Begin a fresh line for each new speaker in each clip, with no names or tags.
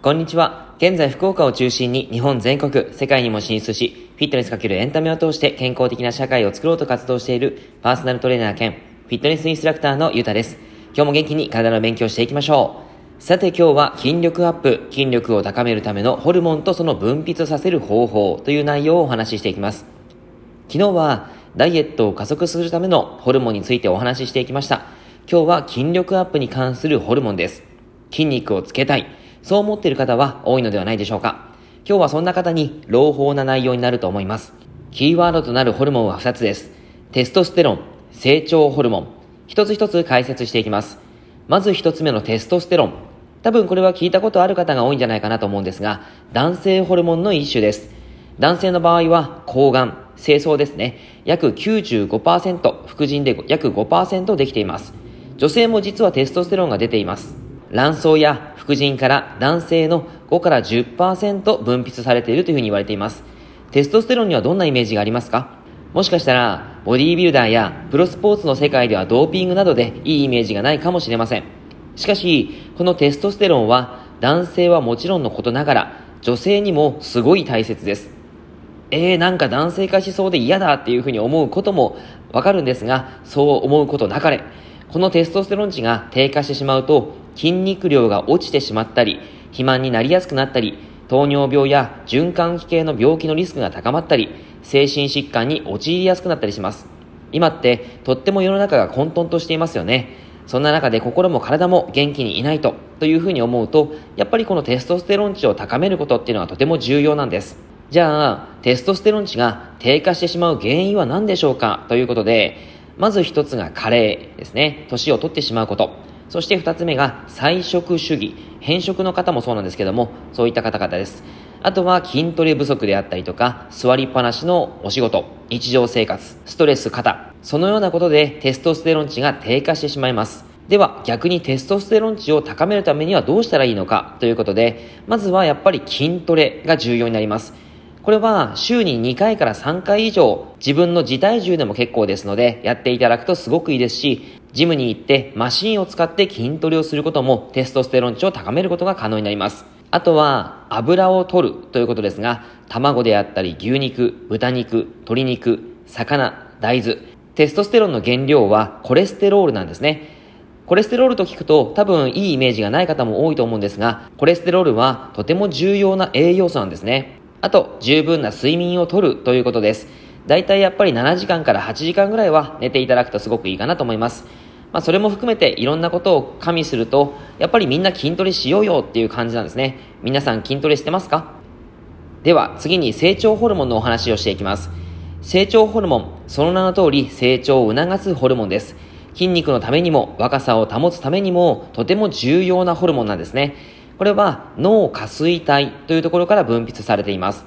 こんにちは。現在福岡を中心に日本全国、世界にも進出し、フィットネスかけるエンタメを通して健康的な社会を作ろうと活動しているパーソナルトレーナー兼フィットネスインストラクターのゆうたです。今日も元気に体の勉強していきましょう。さて今日は筋力アップ、筋力を高めるためのホルモンとその分泌させる方法という内容をお話ししていきます。昨日はダイエットを加速するためのホルモンについてお話ししていきました。今日は筋力アップに関するホルモンです。筋肉をつけたい。そう思っている方は多いのではないでしょうか。今日はそんな方に朗報な内容になると思います。キーワードとなるホルモンは2つです。テストステロン、成長ホルモン。一つ一つ解説していきます。まず一つ目のテストステロン。多分これは聞いたことある方が多いんじゃないかなと思うんですが、男性ホルモンの一種です。男性の場合は、抗がん、清掃ですね。約95%、副腎で約5%できています。女性も実はテストステロンが出ています。卵巣や副腎から男性の5から10%分泌されているというふうに言われています。テストステロンにはどんなイメージがありますか？もしかしたら、ボディービルダーやプロスポーツの世界ではドーピングなどでいいイメージがないかもしれません。しかし、このテストステロンは男性はもちろんのことながら、女性にもすごい大切です。えー、なんか男性化しそうで嫌だっていうふうに思うこともわかるんですが、そう思うことなかれ。このテストステロン値が低下してしまうと、筋肉量が落ちてしまったり、肥満になりやすくなったり、糖尿病や循環器系の病気のリスクが高まったり、精神疾患に陥りやすくなったりします。今ってとっても世の中が混沌としていますよね。そんな中で心も体も元気にいないと、というふうに思うと、やっぱりこのテストステロン値を高めることっていうのはとても重要なんです。じゃあ、テストステロン値が低下してしまう原因は何でしょうか？ということで、まず一つが加齢ですね。年を取ってしまうこと。そして二つ目が菜食主義。変色の方もそうなんですけども、そういった方々です。あとは筋トレ不足であったりとか、座りっぱなしのお仕事、日常生活、ストレス肩、そのようなことでテストステロン値が低下してしまいます。では逆にテストステロン値を高めるためにはどうしたらいいのか？ということで、まずはやっぱり筋トレが重要になります。これは週に2回から3回以上自分の自体重でも結構ですのでやっていただくとすごくいいですしジムに行ってマシンを使って筋トレをすることもテストステロン値を高めることが可能になります。あとは油を取るということですが、卵であったり牛肉、豚肉、鶏肉、魚、大豆、テストステロンの原料はコレステロールなんですね。コレステロールと聞くと多分いいイメージがない方も多いと思うんですが、コレステロールはとても重要な栄養素なんですね。あと、十分な睡眠をとるということです。だいたいやっぱり7時間から8時間ぐらいは寝ていただくとすごくいいかなと思います。まあ、それも含めていろんなことを加味すると、やっぱりみんな筋トレしようよっていう感じなんですね。皆さん筋トレしてますか？では次に成長ホルモンのお話をしていきます。成長ホルモン、その名の通り成長を促すホルモンです。筋肉のためにも若さを保つためにもとても重要なホルモンなんですね。これは脳下垂体というところから分泌されています。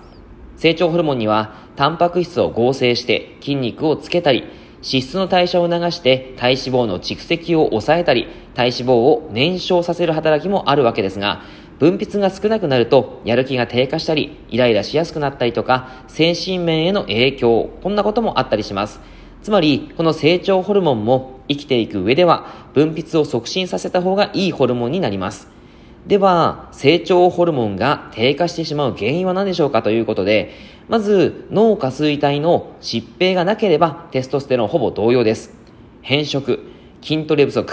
成長ホルモンにはタンパク質を合成して筋肉をつけたり、脂質の代謝を促して体脂肪の蓄積を抑えたり、体脂肪を燃焼させる働きもあるわけですが、分泌が少なくなると、やる気が低下したり、イライラしやすくなったりとか、精神面への影響、こんなこともあったりします。つまり、この成長ホルモンも生きていく上では、分泌を促進させた方がいいホルモンになります。では、成長ホルモンが低下してしまう原因は何でしょうかということで、まず、脳下垂体の疾病がなければ、テストステロンほぼ同様です。変色、筋トレ不足、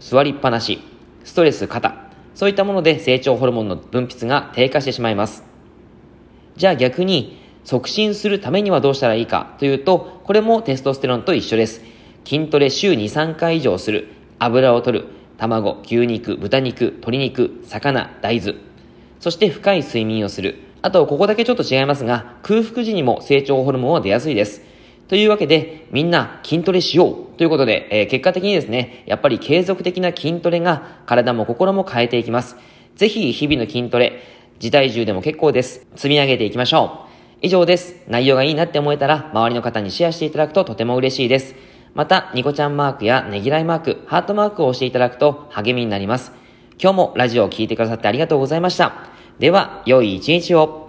座りっぱなし、ストレス肩、そういったもので成長ホルモンの分泌が低下してしまいます。じゃあ逆に、促進するためにはどうしたらいいかというと、これもテストステロンと一緒です。筋トレ週2、3回以上する、油を取る、卵、牛肉、豚肉、鶏肉、魚、大豆。そして深い睡眠をする。あと、ここだけちょっと違いますが、空腹時にも成長ホルモンは出やすいです。というわけで、みんな筋トレしようということで、えー、結果的にですね、やっぱり継続的な筋トレが体も心も変えていきます。ぜひ、日々の筋トレ、自体重でも結構です。積み上げていきましょう。以上です。内容がいいなって思えたら、周りの方にシェアしていただくととても嬉しいです。また、ニコちゃんマークやねぎらいマーク、ハートマークを押していただくと励みになります。今日もラジオを聴いてくださってありがとうございました。では、良い一日を。